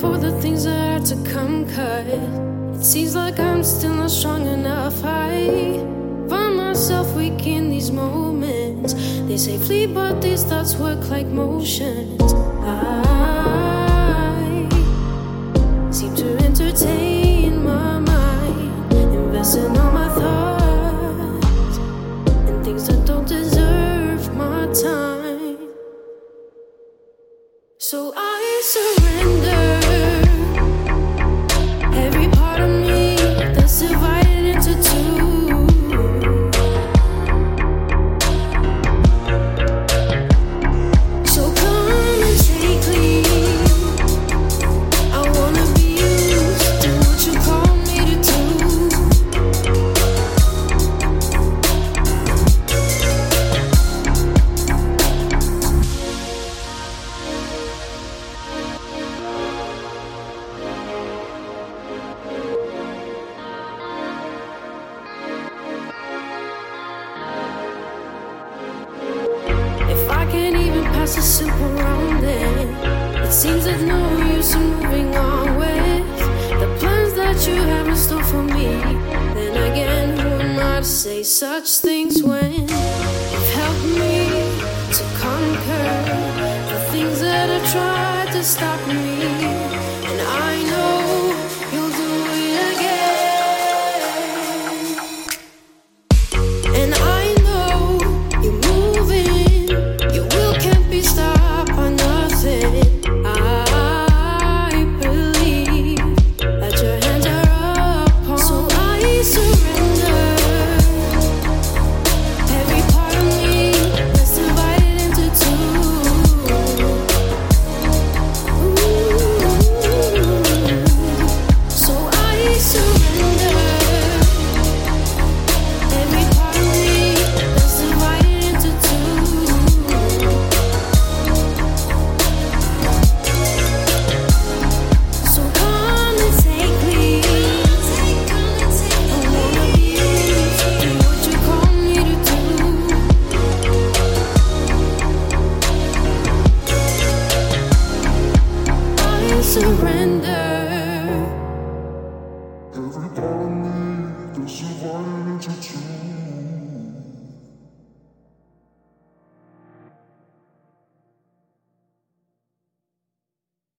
for the things that are to come cut. It seems like I'm still not strong enough. I find myself weak in these moments. They say flee, but these thoughts work like motions. I seem to entertain my mind, investing all my thoughts in things that don't deserve my time. So I surrender it seems there's no use in moving on with the plans that you have in store for me. Then again, who am I to say such things when you've helped me to conquer the things that have tried to stop me? surrender. Every part of me.